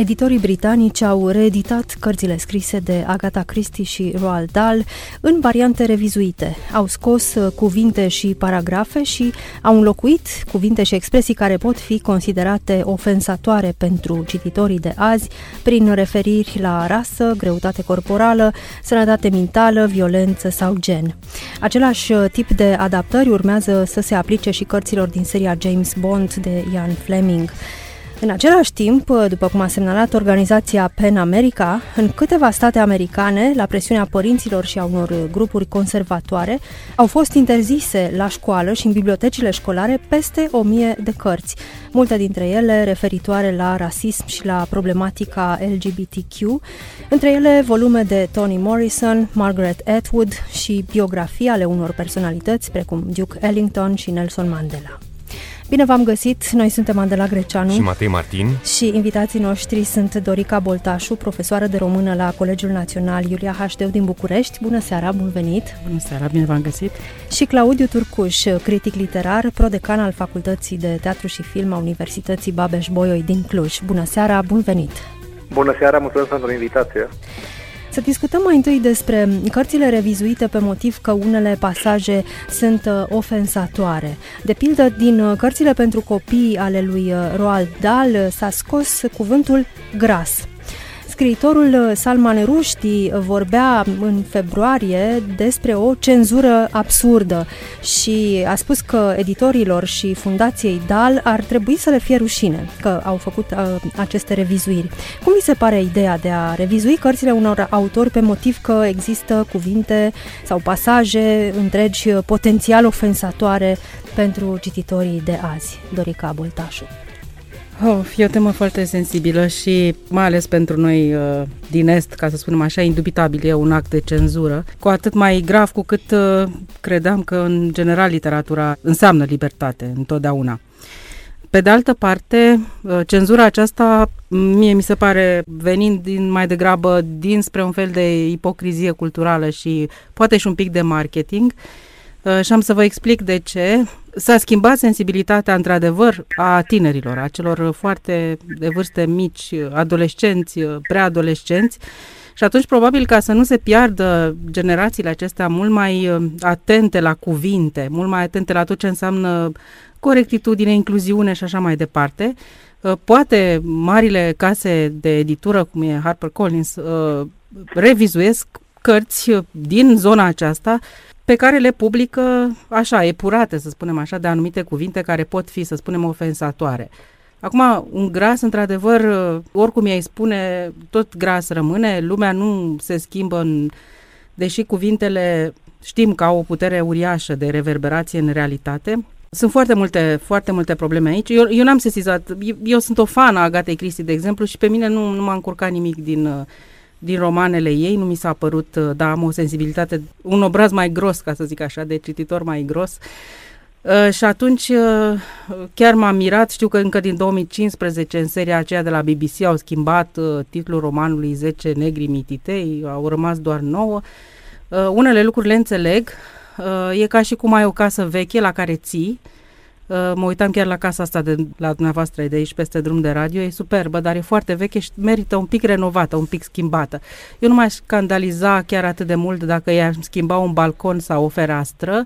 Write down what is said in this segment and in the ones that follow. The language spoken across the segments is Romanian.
Editorii britanici au reeditat cărțile scrise de Agatha Christie și Roald Dahl în variante revizuite. Au scos uh, cuvinte și paragrafe și au înlocuit cuvinte și expresii care pot fi considerate ofensatoare pentru cititorii de azi prin referiri la rasă, greutate corporală, sănătate mentală, violență sau gen. Același uh, tip de adaptări urmează să se aplice și cărților din seria James Bond de Ian Fleming. În același timp, după cum a semnalat organizația PEN America, în câteva state americane, la presiunea părinților și a unor grupuri conservatoare, au fost interzise la școală și în bibliotecile școlare peste o mie de cărți, multe dintre ele referitoare la rasism și la problematica LGBTQ, între ele volume de Toni Morrison, Margaret Atwood și biografii ale unor personalități precum Duke Ellington și Nelson Mandela. Bine v-am găsit! Noi suntem Andela Greceanu și Matei Martin și invitații noștri sunt Dorica Boltașu, profesoară de română la Colegiul Național Iulia Hașteu din București. Bună seara, bun venit! Bună seara, bine v-am găsit! Și Claudiu Turcuș, critic literar, prodecan al Facultății de Teatru și Film a Universității Babeș-Bolyai din Cluj. Bună seara, bun venit! Bună seara, mulțumesc pentru invitație! Să discutăm mai întâi despre cărțile revizuite pe motiv că unele pasaje sunt uh, ofensatoare. De pildă, din uh, cărțile pentru copii ale lui uh, Roald Dahl s-a scos cuvântul gras. Scriitorul uh, Salman Rushdie vorbea în februarie despre o cenzură absurdă și a spus că editorilor și fundației DAL ar trebui să le fie rușine că au făcut uh, aceste revizuiri. Cum vi se pare ideea de a revizui cărțile unor autori pe motiv că există cuvinte sau pasaje întregi uh, potențial ofensatoare pentru cititorii de azi? Dorica Boltașu. Oh, e o temă foarte sensibilă și mai ales pentru noi uh, din Est, ca să spunem așa, indubitabil e un act de cenzură, cu atât mai grav cu cât uh, credeam că în general literatura înseamnă libertate întotdeauna. Pe de altă parte, uh, cenzura aceasta mie mi se pare venind din mai degrabă dinspre un fel de ipocrizie culturală și poate și un pic de marketing, uh, și am să vă explic de ce. S-a schimbat sensibilitatea, într-adevăr, a tinerilor, a celor foarte de vârste mici, adolescenți, preadolescenți, și atunci, probabil, ca să nu se piardă generațiile acestea mult mai uh, atente la cuvinte, mult mai atente la tot ce înseamnă corectitudine, incluziune și așa mai departe, uh, poate marile case de editură, cum e HarperCollins, uh, revizuiesc cărți din zona aceasta pe care le publică așa, epurate, să spunem așa, de anumite cuvinte care pot fi, să spunem, ofensatoare. Acum, un gras, într-adevăr, oricum ei spune, tot gras rămâne, lumea nu se schimbă în... Deși cuvintele știm că au o putere uriașă de reverberație în realitate, sunt foarte multe, foarte multe probleme aici. Eu, eu n-am sesizat, eu, eu sunt o fană a Agatei Cristi, de exemplu, și pe mine nu, nu m-a încurcat nimic din uh, din romanele ei, nu mi s-a părut, uh, da, am o sensibilitate, un obraz mai gros, ca să zic așa, de cititor mai gros. Uh, și atunci uh, chiar m-am mirat, știu că încă din 2015 în seria aceea de la BBC au schimbat uh, titlul romanului 10 negri mititei, au rămas doar 9. Uh, unele lucruri le înțeleg, uh, e ca și cum ai o casă veche la care ții, uh, Uh, mă uitam chiar la casa asta de la dumneavoastră de aici peste drum de radio, e superbă, dar e foarte veche și merită un pic renovată, un pic schimbată. Eu nu m-aș scandaliza chiar atât de mult dacă i-aș schimba un balcon sau o fereastră.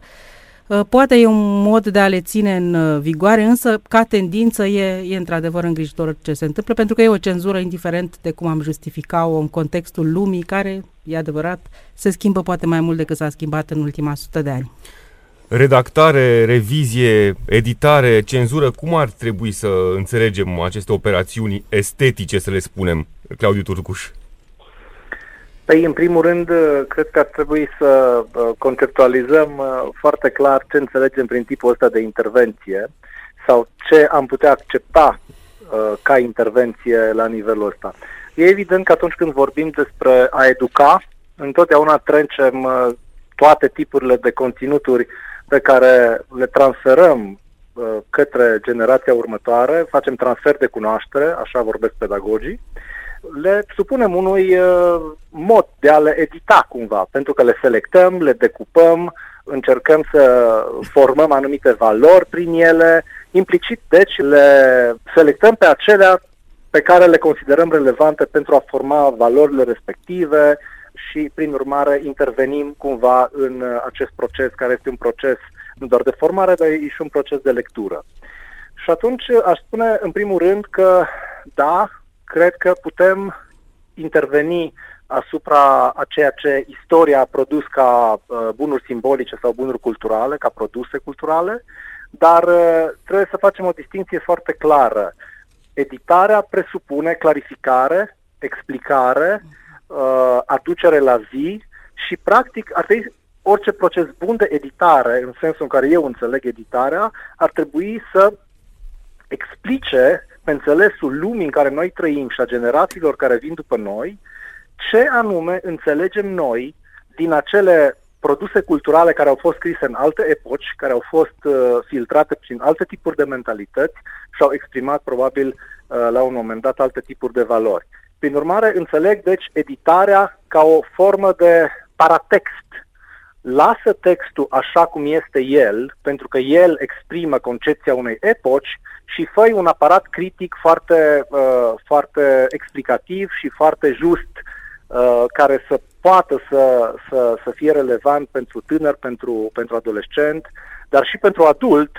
Uh, poate e un mod de a le ține în uh, vigoare, însă ca tendință e, e într-adevăr îngrijitor ce se întâmplă, pentru că e o cenzură indiferent de cum am justificat-o în contextul lumii, care, e adevărat, se schimbă poate mai mult decât s-a schimbat în ultima sută de ani redactare, revizie, editare, cenzură, cum ar trebui să înțelegem aceste operațiuni estetice, să le spunem, Claudiu Turcuș? Păi, în primul rând, cred că ar trebui să uh, conceptualizăm uh, foarte clar ce înțelegem prin tipul ăsta de intervenție sau ce am putea accepta uh, ca intervenție la nivelul ăsta. E evident că atunci când vorbim despre a educa, întotdeauna trecem toate tipurile de conținuturi pe care le transferăm uh, către generația următoare, facem transfer de cunoaștere, așa vorbesc pedagogii, le supunem unui uh, mod de a le edita cumva, pentru că le selectăm, le decupăm, încercăm să formăm anumite valori prin ele, implicit, deci, le selectăm pe acelea pe care le considerăm relevante pentru a forma valorile respective și, prin urmare, intervenim cumva în acest proces, care este un proces nu doar de formare, dar e și un proces de lectură. Și atunci aș spune, în primul rând, că da, cred că putem interveni asupra a ceea ce istoria a produs ca uh, bunuri simbolice sau bunuri culturale, ca produse culturale, dar uh, trebuie să facem o distinție foarte clară. Editarea presupune clarificare, explicare, uh, aducere la zi și, practic, ar trebui orice proces bun de editare, în sensul în care eu înțeleg editarea, ar trebui să explice pe înțelesul lumii în care noi trăim și a generațiilor care vin după noi, ce anume înțelegem noi din acele produse culturale care au fost scrise în alte epoci, care au fost uh, filtrate prin alte tipuri de mentalități și au exprimat probabil uh, la un moment dat alte tipuri de valori. Prin urmare, înțeleg deci editarea ca o formă de paratext. Lasă textul așa cum este el, pentru că el exprimă concepția unei epoci și fă un aparat critic foarte, uh, foarte explicativ și foarte just uh, care să poată să, să, să fie relevant pentru tânăr, pentru, pentru adolescent, dar și pentru adult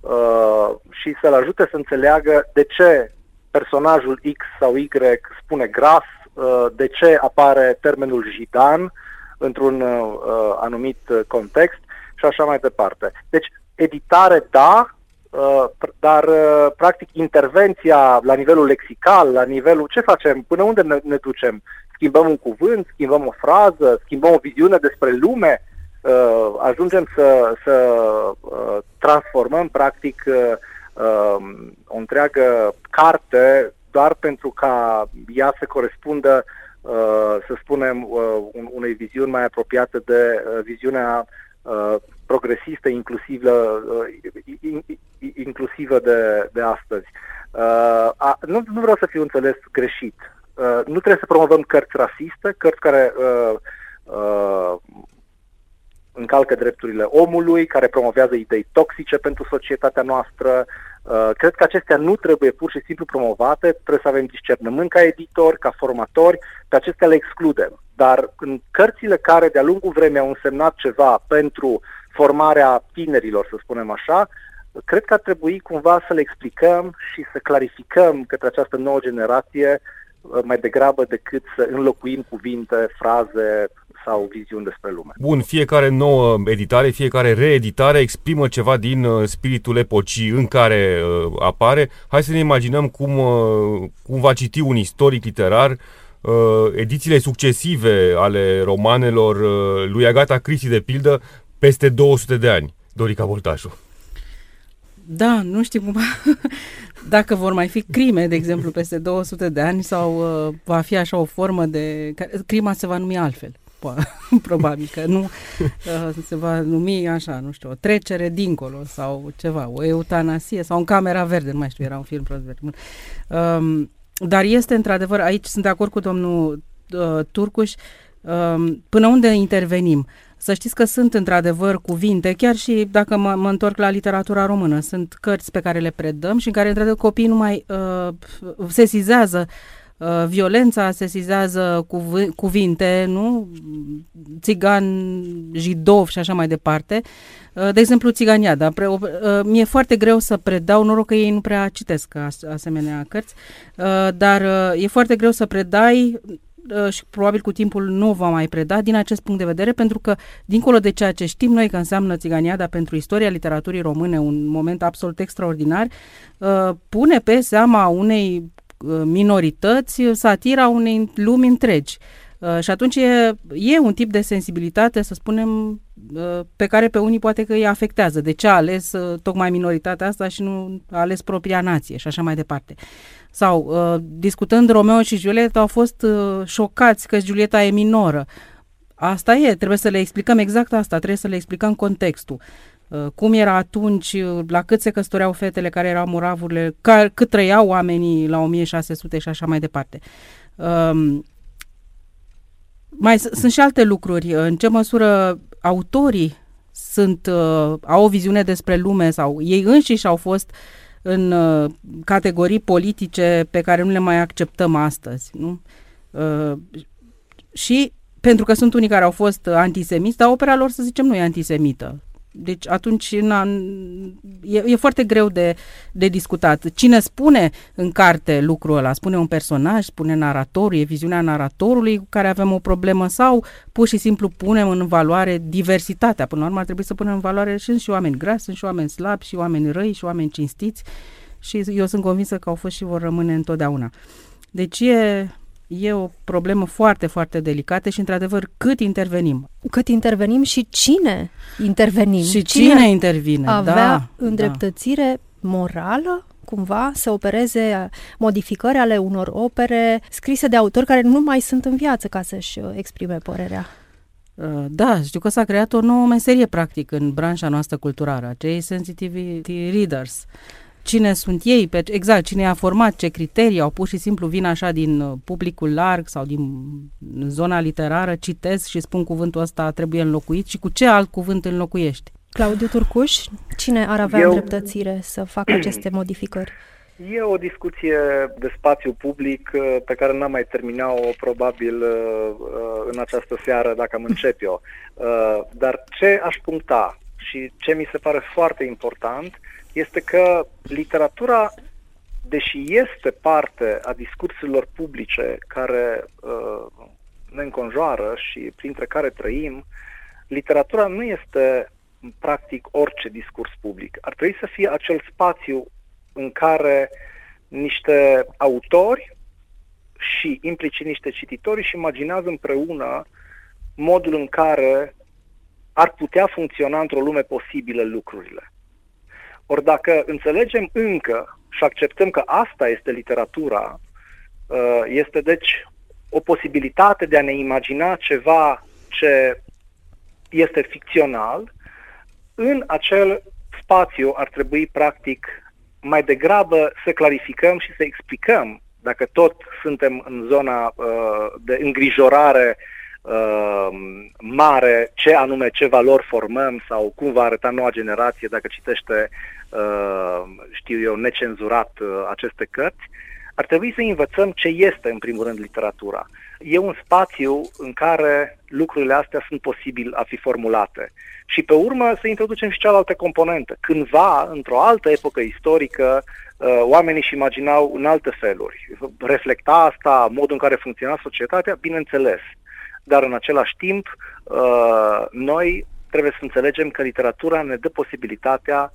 uh, și să-l ajute să înțeleagă de ce personajul X sau Y spune gras, uh, de ce apare termenul jidan într-un uh, anumit context și așa mai departe. Deci, editare, da, Uh, dar uh, practic intervenția la nivelul lexical, la nivelul ce facem, până unde ne, ne ducem? Schimbăm un cuvânt, schimbăm o frază, schimbăm o viziune despre lume, uh, ajungem să, să transformăm practic um, o întreagă carte doar pentru ca ea să corespundă, să spunem, unei viziuni mai apropiate de viziunea progresistă, inclusivă, inclusivă de, de astăzi. Uh, a, nu, nu vreau să fiu înțeles greșit. Uh, nu trebuie să promovăm cărți rasiste, cărți care uh, uh, încalcă drepturile omului, care promovează idei toxice pentru societatea noastră. Uh, cred că acestea nu trebuie pur și simplu promovate, trebuie să avem discernământ ca editori, ca formatori, pe acestea le excludem. Dar în cărțile care de-a lungul vremii au însemnat ceva pentru formarea tinerilor, să spunem așa, cred că ar trebui cumva să le explicăm și să clarificăm către această nouă generație uh, mai degrabă decât să înlocuim cuvinte, fraze sau viziuni despre lume. Bun, fiecare nouă editare, fiecare reeditare exprimă ceva din uh, spiritul epocii în care uh, apare. Hai să ne imaginăm cum, uh, cum va citi un istoric literar uh, edițiile succesive ale romanelor uh, lui Agatha Christie, de pildă, peste 200 de ani. Dorica Voltașu. Da, nu știu cum... Dacă vor mai fi crime, de exemplu, peste 200 de ani sau uh, va fi așa o formă de... Crima se va numi altfel. Probabil că nu uh, se va numi așa, nu știu, o trecere dincolo sau ceva, o eutanasie sau un camera verde, nu mai știu, era un film prost verde. Um, dar este într-adevăr, aici sunt de acord cu domnul uh, Turcuș, um, până unde intervenim. Uh, să știți că sunt într-adevăr cuvinte, chiar și dacă mă, mă întorc la literatura română, sunt cărți pe care le predăm și în care într-adevăr copiii nu mai uh, sesizează uh, violența, sesizează cuv- cuvinte, nu? Țigan, jidov și așa mai departe. Uh, de exemplu, țiganiada. Pre- uh, mi-e foarte greu să predau, noroc că ei nu prea citesc as- asemenea cărți, uh, dar uh, e foarte greu să predai Uh, și probabil cu timpul nu va mai preda din acest punct de vedere, pentru că, dincolo de ceea ce știm noi că înseamnă Țiganiada pentru istoria literaturii române, un moment absolut extraordinar, uh, pune pe seama unei uh, minorități satira unei lumi întregi. Și atunci e, e un tip de sensibilitate, să spunem, pe care pe unii poate că îi afectează. De ce a ales tocmai minoritatea asta și nu a ales propria nație și așa mai departe. Sau, uh, discutând Romeo și Julieta, au fost uh, șocați că Julieta e minoră. Asta e, trebuie să le explicăm exact asta, trebuie să le explicăm contextul. Uh, cum era atunci, uh, la cât se căsătoreau fetele, care erau muravurile, ca, cât trăiau oamenii la 1600 și așa mai departe. Um, mai sunt și alte lucruri. În ce măsură autorii sunt, uh, au o viziune despre lume sau ei înșiși au fost în uh, categorii politice pe care nu le mai acceptăm astăzi. Nu? Uh, și pentru că sunt unii care au fost antisemiți, dar opera lor, să zicem, nu e antisemită. Deci atunci na, e, e foarte greu de, de discutat. Cine spune în carte lucrul ăla? Spune un personaj, spune naratorul, e viziunea naratorului cu care avem o problemă sau pur și simplu punem în valoare diversitatea. Până la urmă ar trebui să punem în valoare și, și oameni grasi, sunt și oameni slabi, și oameni răi, și oameni cinstiți și eu sunt convinsă că au fost și vor rămâne întotdeauna. Deci e, e o problemă foarte, foarte delicată și, într-adevăr, cât intervenim. Cât intervenim și cine intervenim. Și cine, cine intervine, avea da. îndreptățire da. morală cumva să opereze modificări ale unor opere scrise de autori care nu mai sunt în viață ca să-și uh, exprime părerea. Uh, da, știu că s-a creat o nouă meserie practic în branșa noastră culturală, acei sensitivity readers cine sunt ei, pe, exact, cine a format, ce criterii au pur și simplu vin așa din uh, publicul larg sau din zona literară, citesc și spun cuvântul ăsta trebuie înlocuit și cu ce alt cuvânt înlocuiești? Claudiu Turcuș, cine ar avea Eu... îndreptățire să facă aceste modificări? E o discuție de spațiu public uh, pe care n-am mai terminat-o probabil uh, în această seară dacă am încep eu. Dar ce aș puncta și ce mi se pare foarte important este că literatura, deși este parte a discursurilor publice care uh, ne înconjoară și printre care trăim, literatura nu este practic orice discurs public. Ar trebui să fie acel spațiu în care niște autori și implicit niște cititori își imaginează împreună modul în care ar putea funcționa într-o lume posibilă lucrurile. Ori dacă înțelegem încă și acceptăm că asta este literatura, uh, este deci o posibilitate de a ne imagina ceva ce este ficțional, în acel spațiu ar trebui practic mai degrabă să clarificăm și să explicăm, dacă tot suntem în zona uh, de îngrijorare uh, mare, ce anume, ce valori formăm sau cum va arăta noua generație dacă citește Uh, știu eu, necenzurat uh, aceste cărți, ar trebui să învățăm ce este, în primul rând, literatura. E un spațiu în care lucrurile astea sunt posibil a fi formulate. Și pe urmă să introducem și cealaltă componentă. Cândva, într-o altă epocă istorică, uh, oamenii își imaginau în alte feluri. Reflecta asta, modul în care funcționa societatea, bineînțeles. Dar în același timp, noi trebuie să înțelegem că literatura ne dă posibilitatea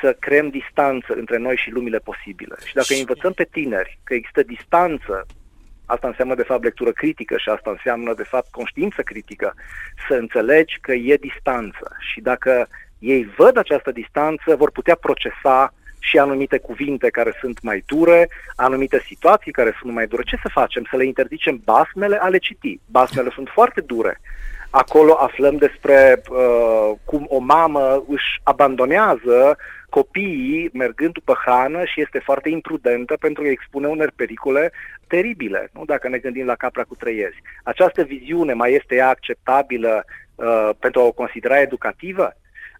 să creăm distanță între noi și lumile posibile. Și dacă și... învățăm pe tineri că există distanță, asta înseamnă de fapt lectură critică și asta înseamnă de fapt conștiință critică, să înțelegi că e distanță și dacă ei văd această distanță, vor putea procesa și anumite cuvinte care sunt mai dure, anumite situații care sunt mai dure. Ce să facem? Să le interzicem basmele a le citi. Basmele sunt foarte dure. Acolo aflăm despre uh, cum o mamă își abandonează copiii mergând după hrană și este foarte imprudentă pentru că expune unor pericole teribile, nu? dacă ne gândim la capra cu trăiezi. Această viziune mai este ea acceptabilă uh, pentru a o considera educativă?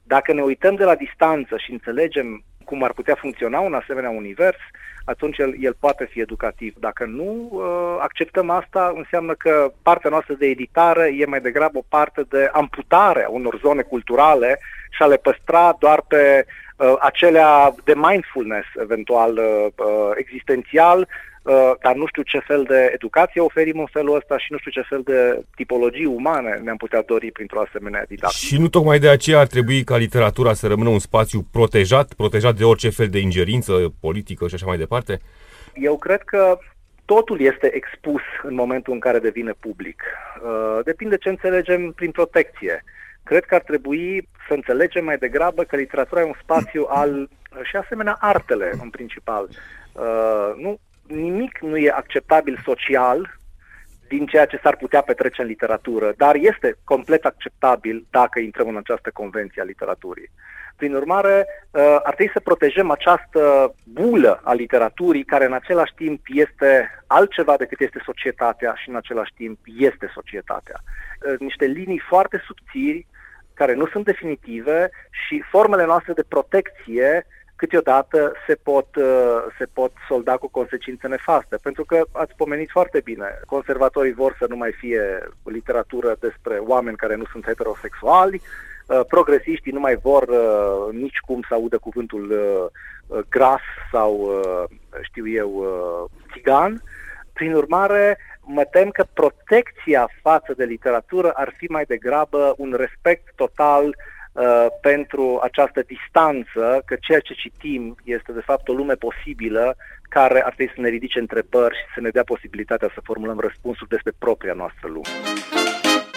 Dacă ne uităm de la distanță și înțelegem cum ar putea funcționa un asemenea univers, atunci el, el poate fi educativ. Dacă nu uh, acceptăm asta, înseamnă că partea noastră de editare e mai degrabă o parte de amputare a unor zone culturale și a le păstra doar pe uh, acelea de mindfulness, eventual uh, uh, existențial, uh, dar nu știu ce fel de educație oferim în felul ăsta și nu știu ce fel de tipologii umane ne-am putea dori printr-o asemenea didactică. Și nu tocmai de aceea ar trebui ca literatura să rămână un spațiu protejat, protejat de orice fel de ingerință politică și așa mai departe? Eu cred că totul este expus în momentul în care devine public. Uh, depinde ce înțelegem prin protecție. Cred că ar trebui să înțelegem mai degrabă că literatura e un spațiu al, și asemenea artele în principal. Uh, nu, nimic nu e acceptabil social din ceea ce s-ar putea petrece în literatură, dar este complet acceptabil dacă intrăm în această convenție a literaturii. Prin urmare, uh, ar trebui să protejăm această bulă a literaturii, care în același timp este altceva decât este societatea și în același timp este societatea. Uh, niște linii foarte subțiri, care nu sunt definitive și formele noastre de protecție câteodată se pot, uh, se pot solda cu consecințe nefaste. Pentru că ați pomenit foarte bine, conservatorii vor să nu mai fie literatură despre oameni care nu sunt heterosexuali, uh, progresiștii nu mai vor uh, nici cum să audă cuvântul gras sau, știu eu, țigan. Prin urmare, mă tem că protecția față de literatură ar fi mai degrabă un respect total uh, Uh, pentru această distanță, că ceea ce citim este de fapt o lume posibilă care ar trebui să ne ridice întrebări și să ne dea posibilitatea să formulăm răspunsuri despre propria noastră lume.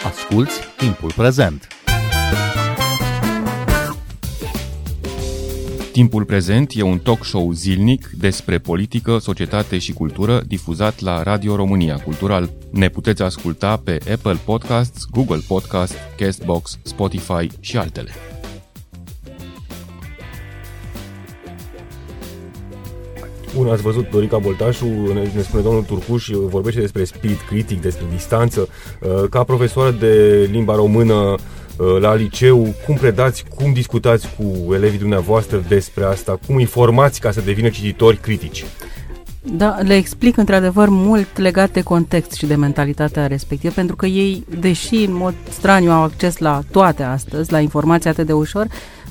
Asculți timpul prezent! Timpul prezent e un talk show zilnic despre politică, societate și cultură difuzat la Radio România Cultural. Ne puteți asculta pe Apple Podcasts, Google Podcasts, Castbox, Spotify și altele. Bun, ați văzut Dorica Boltașu, ne, ne spune domnul Turcuș, vorbește despre spirit critic, despre distanță. Uh, ca profesoară de limba română, Uh, la liceu, cum predați, cum discutați cu elevii dumneavoastră despre asta, cum informați ca să devină cititori critici? Da, le explic într-adevăr mult legat de context și de mentalitatea respectivă, pentru că ei, deși în mod straniu au acces la toate astăzi, la informații atât de ușor,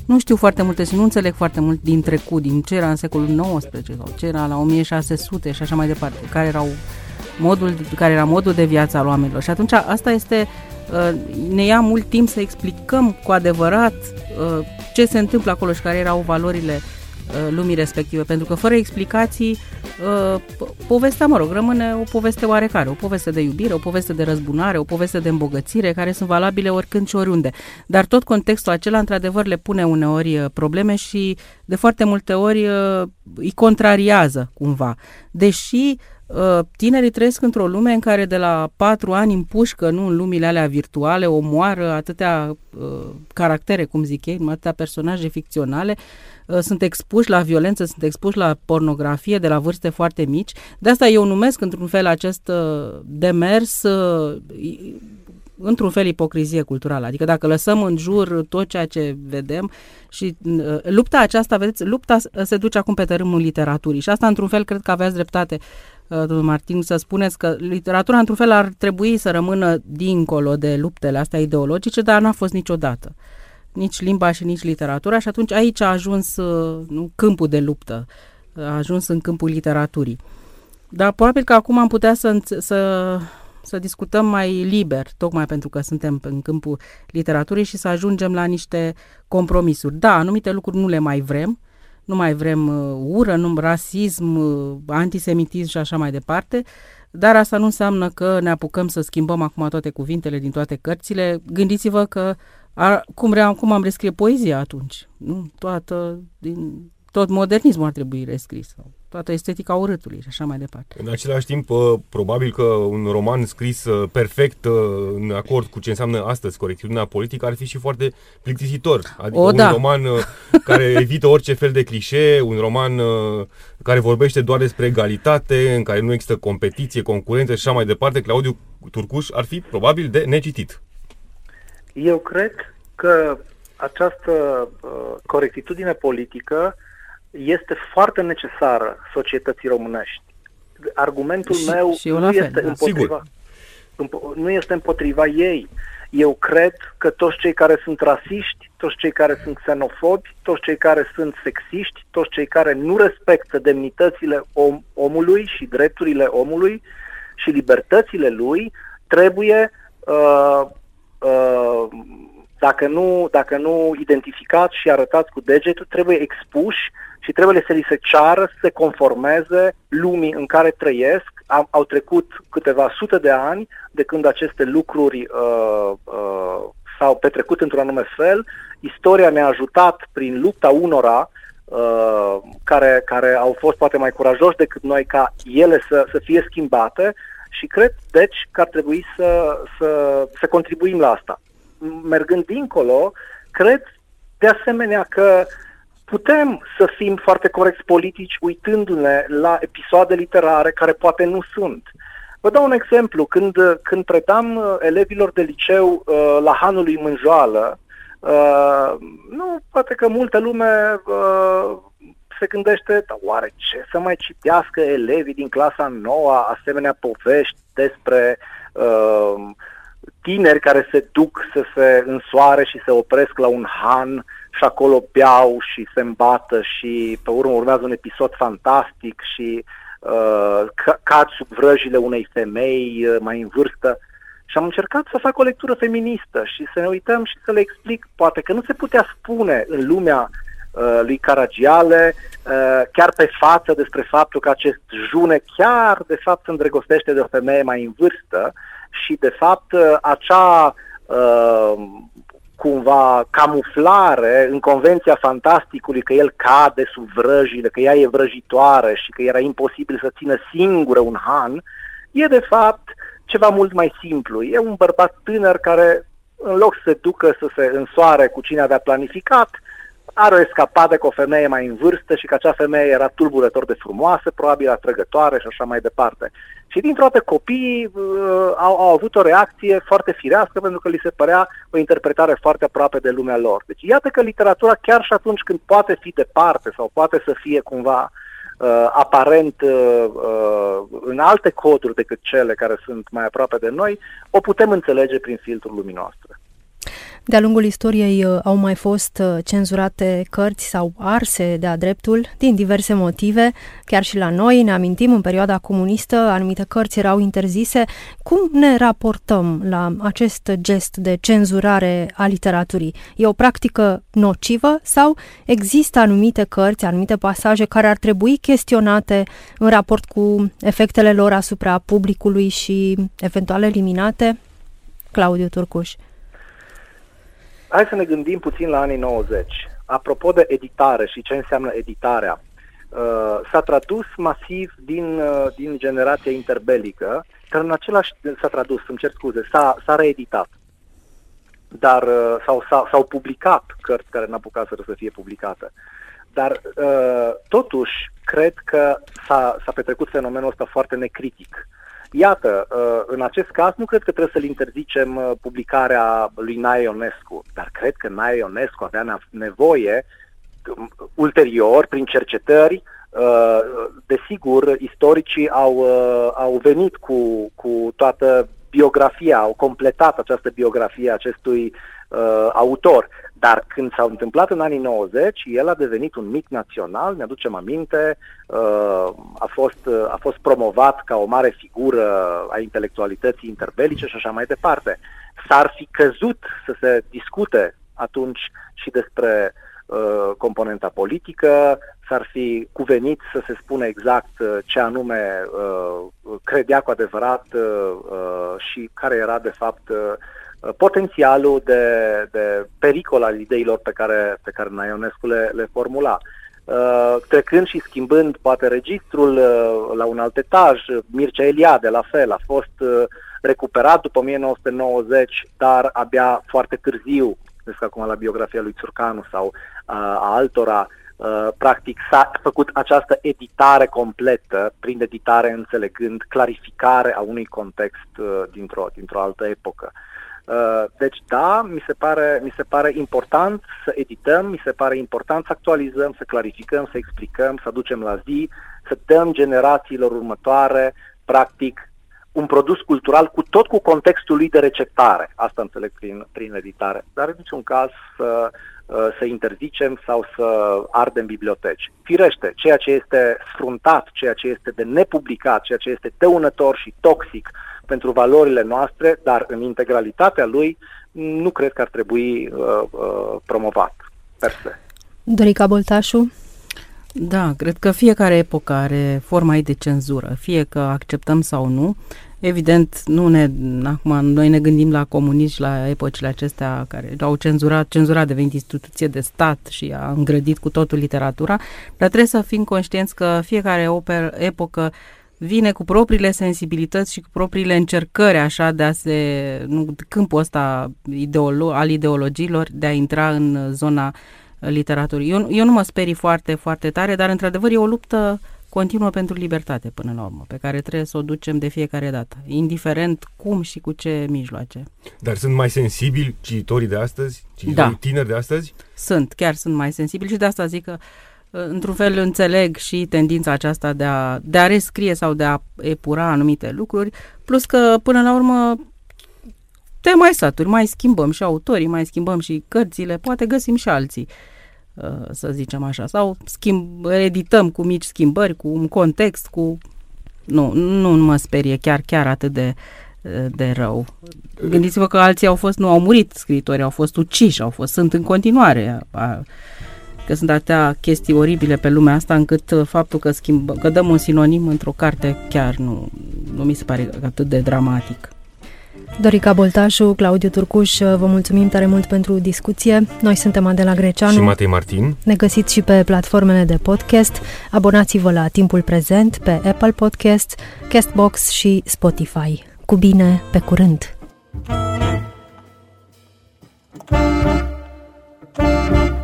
nu știu foarte multe și nu înțeleg foarte mult din trecut, din ce era în secolul XIX sau ce era la 1600 și așa mai departe, care erau modul, care era modul de viață al oamenilor. Și atunci asta este Uh, ne ia mult timp să explicăm cu adevărat uh, ce se întâmplă acolo și care erau valorile uh, lumii respective, pentru că fără explicații povestea, mă rog, rămâne o poveste oarecare, o poveste de iubire, o poveste de răzbunare, o poveste de îmbogățire, care sunt valabile oricând și oriunde. Dar tot contextul acela, într-adevăr, le pune uneori probleme și de foarte multe ori îi contrariază cumva. Deși Uh, tinerii trăiesc într-o lume în care de la patru ani împușcă, nu în lumile alea virtuale, omoară atâtea uh, caractere, cum zic ei, atâtea personaje ficționale, uh, sunt expuși la violență, sunt expuși la pornografie de la vârste foarte mici. De asta eu numesc într-un fel acest uh, demers uh, într-un fel ipocrizie culturală. Adică dacă lăsăm în jur tot ceea ce vedem și uh, lupta aceasta, vedeți, lupta se duce acum pe tărâmul literaturii și asta într-un fel cred că aveați dreptate Uh, domnul Martin, să spuneți că literatura, într-un fel, ar trebui să rămână dincolo de luptele astea ideologice, dar n-a fost niciodată. Nici limba și nici literatura și atunci aici a ajuns uh, nu, câmpul de luptă, a ajuns în câmpul literaturii. Dar probabil că acum am putea să, să, să discutăm mai liber, tocmai pentru că suntem în câmpul literaturii și să ajungem la niște compromisuri. Da, anumite lucruri nu le mai vrem, uh, nu mai vrem uh, ură, nu rasism, uh, antisemitism și așa mai departe, dar asta nu înseamnă că ne apucăm să schimbăm acum toate cuvintele din toate cărțile. Gândiți-vă că ar, cum, re, cum am rescrie poezia atunci. Nu? Toată, din, tot modernismul ar trebui rescris toată estetica urâtului și așa mai departe. În același timp, uh, probabil că un roman scris uh, perfect uh, în acord cu ce înseamnă astăzi corectitudinea politică ar fi și foarte plictisitor. Adică o, un da. roman care evită orice fel de clișee, un roman care vorbește doar despre egalitate, în care nu există competiție, concurență și așa mai departe, Claudiu Turcuș ar fi probabil de necitit. Eu cred că această uh, corectitudine politică este foarte necesară societății românești. Argumentul și, meu și nu, este da. împotriva, nu este împotriva ei. Eu cred că toți cei care sunt rasiști, toți cei care sunt xenofobi, toți cei care sunt sexiști, toți cei care nu respectă demnitățile om, omului și drepturile omului și libertățile lui, trebuie uh, uh, dacă nu, dacă nu identificați și arătați cu degetul, trebuie expuși și trebuie să li se ceară să se conformeze lumii în care trăiesc. Am, au trecut câteva sute de ani de când aceste lucruri uh, uh, s-au petrecut într-un anume fel. Istoria ne-a ajutat prin lupta unora uh, care, care au fost poate mai curajoși decât noi ca ele să, să fie schimbate Și cred, deci, că ar trebui să, să, să contribuim la asta. Mergând dincolo, cred de asemenea că putem să fim foarte corecți politici uitându-ne la episoade literare care poate nu sunt. Vă dau un exemplu. Când, când predam uh, elevilor de liceu uh, la Hanului Mânjoală, uh, nu, poate că multă lume uh, se gândește, dar oare ce să mai citească elevii din clasa nouă asemenea povești despre uh, tineri care se duc să se însoare și se opresc la un han și acolo beau și se îmbată și pe urmă urmează un episod fantastic și uh, cad sub vrăjile unei femei uh, mai în vârstă. Și am încercat să fac o lectură feministă și să ne uităm și să le explic, poate că nu se putea spune în lumea uh, lui Caragiale, uh, chiar pe față despre faptul că acest june chiar de fapt se îndrăgostește de o femeie mai în vârstă și de fapt uh, acea uh, cumva camuflare în convenția fantasticului că el cade sub vrăjile, că ea e vrăjitoare și că era imposibil să țină singură un han, e de fapt ceva mult mai simplu. E un bărbat tânăr care în loc să se ducă să se însoare cu cine avea planificat, are o escapadă cu o femeie mai în vârstă și că acea femeie era tulburător de frumoasă, probabil atrăgătoare și așa mai departe. Și dintr-o dată copiii uh, au, au avut o reacție foarte firească pentru că li se părea o interpretare foarte aproape de lumea lor. Deci iată că literatura chiar și atunci când poate fi departe sau poate să fie cumva uh, aparent uh, uh, în alte coduri decât cele care sunt mai aproape de noi, o putem înțelege prin filtrul lumii noastre. De-a lungul istoriei uh, au mai fost uh, cenzurate cărți sau arse de-a dreptul din diverse motive. Chiar și la noi, ne amintim, în perioada comunistă, anumite cărți erau interzise. Cum ne raportăm la acest gest de cenzurare a literaturii? E o practică nocivă sau există anumite cărți, anumite pasaje care ar trebui chestionate în raport cu efectele lor asupra publicului și eventual eliminate? Claudiu Turcuș. Hai să ne gândim puțin la anii 90. Apropo de editare și ce înseamnă editarea, uh, s-a tradus masiv din, uh, din generația interbelică, dar în același s-a tradus, îmi cer scuze, s-a, s-a reeditat. Dar uh, sau, s-au, s-au publicat cărți care n-apucat să fie publicate. Dar uh, totuși cred că s-a, s-a petrecut fenomenul ăsta foarte necritic. Iată, uh, în acest caz nu cred că trebuie să-l interzicem uh, publicarea lui Nae Ionescu, dar cred că Nae Ionescu avea nevoie um, ulterior, prin cercetări, uh, desigur, istoricii au, au venit cu, cu toată biografia, au completat această biografie acestui uh, autor. Dar când s-au întâmplat în anii 90, el a devenit un mit național, ne aducem aminte, uh, a, fost, uh, a fost promovat ca o mare figură a intelectualității interbelice și așa mai departe. S-ar fi căzut să se discute atunci și despre uh, componenta politică, s-ar fi cuvenit să se spună exact uh, ce anume uh, credea cu adevărat uh, uh, și care era de fapt uh, Uh, potențialul de, de pericol al ideilor pe care, pe care Naionescu le, le formula. Uh, trecând și schimbând poate registrul uh, la un alt etaj, Mircea Eliade la fel a fost uh, recuperat după 1990, dar abia foarte târziu, deci acum la biografia lui Țurcanu sau uh, a altora, uh, practic s-a făcut această editare completă, prin editare înțelegând clarificare a unui context uh, dintr-o, dintr-o altă epocă. Uh, Uh, deci da, mi se, pare, mi se pare important să edităm, mi se pare important să actualizăm, să clarificăm, să explicăm, să aducem la zi, să dăm generațiilor următoare, practic, un produs cultural cu tot cu contextul lui de receptare. Asta înțeleg prin, prin editare. Dar în niciun caz să, uh, să interzicem sau să ardem biblioteci. Firește, ceea ce este sfruntat, ceea ce este de nepublicat, ceea ce este dăunător și toxic pentru valorile noastre, dar în integralitatea lui nu cred că ar trebui uh, uh, promovat per se. Dorica Boltașu? Da, cred că fiecare epocă are forma ei de cenzură, fie că acceptăm sau nu. Evident, nu ne, acum noi ne gândim la comuniști, la epocile acestea care au cenzurat, cenzura a devenit instituție de stat și a îngrădit cu totul literatura, dar trebuie să fim conștienți că fiecare oper, epocă vine cu propriile sensibilități și cu propriile încercări așa de a se, nu, câmpul ăsta ideolo- al ideologiilor, de a intra în zona literaturii. Eu, eu nu mă sperii foarte, foarte tare, dar într-adevăr e o luptă continuă pentru libertate până la urmă, pe care trebuie să o ducem de fiecare dată, indiferent cum și cu ce mijloace. Dar sunt mai sensibili cititorii de astăzi, cititorii da. tineri de astăzi? Sunt, chiar sunt mai sensibili și de asta zic că într-un fel înțeleg și tendința aceasta de a, de a rescrie sau de a epura anumite lucruri, plus că până la urmă te mai saturi, mai schimbăm și autorii, mai schimbăm și cărțile, poate găsim și alții, uh, să zicem așa, sau schimb, edităm cu mici schimbări, cu un context, cu... Nu, nu mă sperie chiar, chiar atât de, de rău. Gândiți-vă că alții au fost, nu au murit scritori, au fost uciși, au fost, sunt în continuare. A, că sunt atâtea chestii oribile pe lumea asta încât uh, faptul că, schimb, că dăm un sinonim într-o carte chiar nu, nu mi se pare atât de dramatic. Dorica Boltașu, Claudiu Turcuș, uh, vă mulțumim tare mult pentru discuție. Noi suntem Adela Greceanu și Matei Martin. Ne găsiți și pe platformele de podcast. Abonați-vă la Timpul Prezent pe Apple Podcast, Castbox și Spotify. Cu bine, pe curând! Thank you.